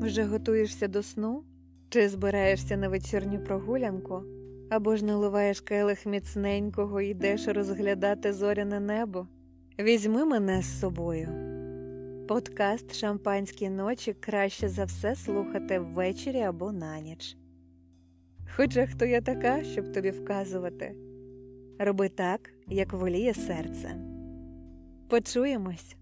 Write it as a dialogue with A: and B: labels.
A: Вже готуєшся до сну? Чи збираєшся на вечірню прогулянку? Або ж наливаєш келих міцненького і йдеш розглядати зоряне небо? Візьми мене з собою. Подкаст Шампанські ночі краще за все слухати ввечері або на ніч. Хоча хто я така, щоб тобі вказувати? Роби так, як воліє серце. Почуємось.